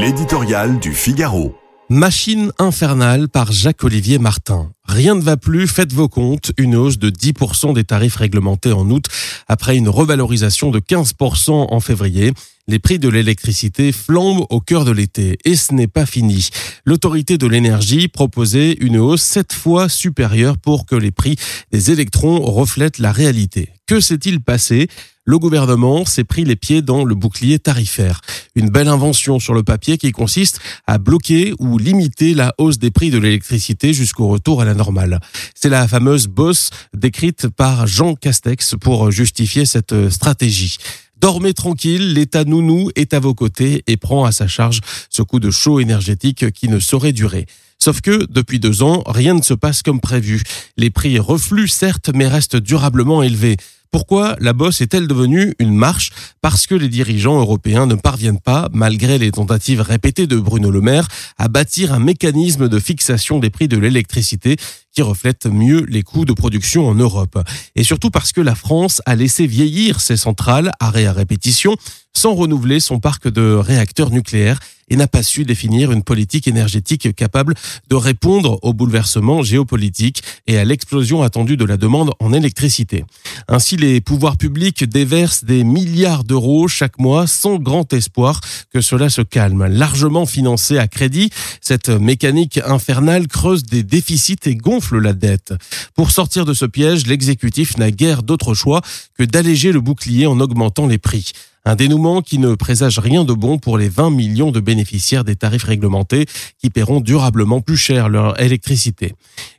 L'éditorial du Figaro. Machine infernale par Jacques-Olivier Martin. Rien ne va plus, faites vos comptes. Une hausse de 10% des tarifs réglementés en août après une revalorisation de 15% en février. Les prix de l'électricité flambent au cœur de l'été et ce n'est pas fini. L'autorité de l'énergie proposait une hausse sept fois supérieure pour que les prix des électrons reflètent la réalité. Que s'est-il passé? Le gouvernement s'est pris les pieds dans le bouclier tarifaire. Une belle invention sur le papier qui consiste à bloquer ou limiter la hausse des prix de l'électricité jusqu'au retour à la normale. C'est la fameuse bosse décrite par Jean Castex pour justifier cette stratégie. Dormez tranquille, l'État nounou est à vos côtés et prend à sa charge ce coup de chaud énergétique qui ne saurait durer. Sauf que, depuis deux ans, rien ne se passe comme prévu. Les prix refluent certes, mais restent durablement élevés. Pourquoi la bosse est-elle devenue une marche? Parce que les dirigeants européens ne parviennent pas, malgré les tentatives répétées de Bruno Le Maire, à bâtir un mécanisme de fixation des prix de l'électricité qui reflète mieux les coûts de production en Europe. Et surtout parce que la France a laissé vieillir ses centrales, arrêt à répétition, sans renouveler son parc de réacteurs nucléaires et n'a pas su définir une politique énergétique capable de répondre aux bouleversements géopolitiques et à l'explosion attendue de la demande en électricité. Ainsi, les pouvoirs publics déversent des milliards d'euros chaque mois sans grand espoir que cela se calme. Largement financé à crédit, cette mécanique infernale creuse des déficits et gonfle la dette. Pour sortir de ce piège, l'exécutif n'a guère d'autre choix que d'alléger le bouclier en augmentant les prix. Un dénouement qui ne présage rien de bon pour les 20 millions de bénéficiaires des tarifs réglementés qui paieront durablement plus cher leur électricité.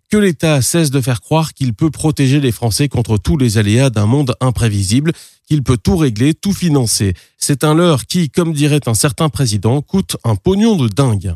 Que l'État cesse de faire croire qu'il peut protéger les Français contre tous les aléas d'un monde imprévisible, qu'il peut tout régler, tout financer. C'est un leurre qui, comme dirait un certain président, coûte un pognon de dingue.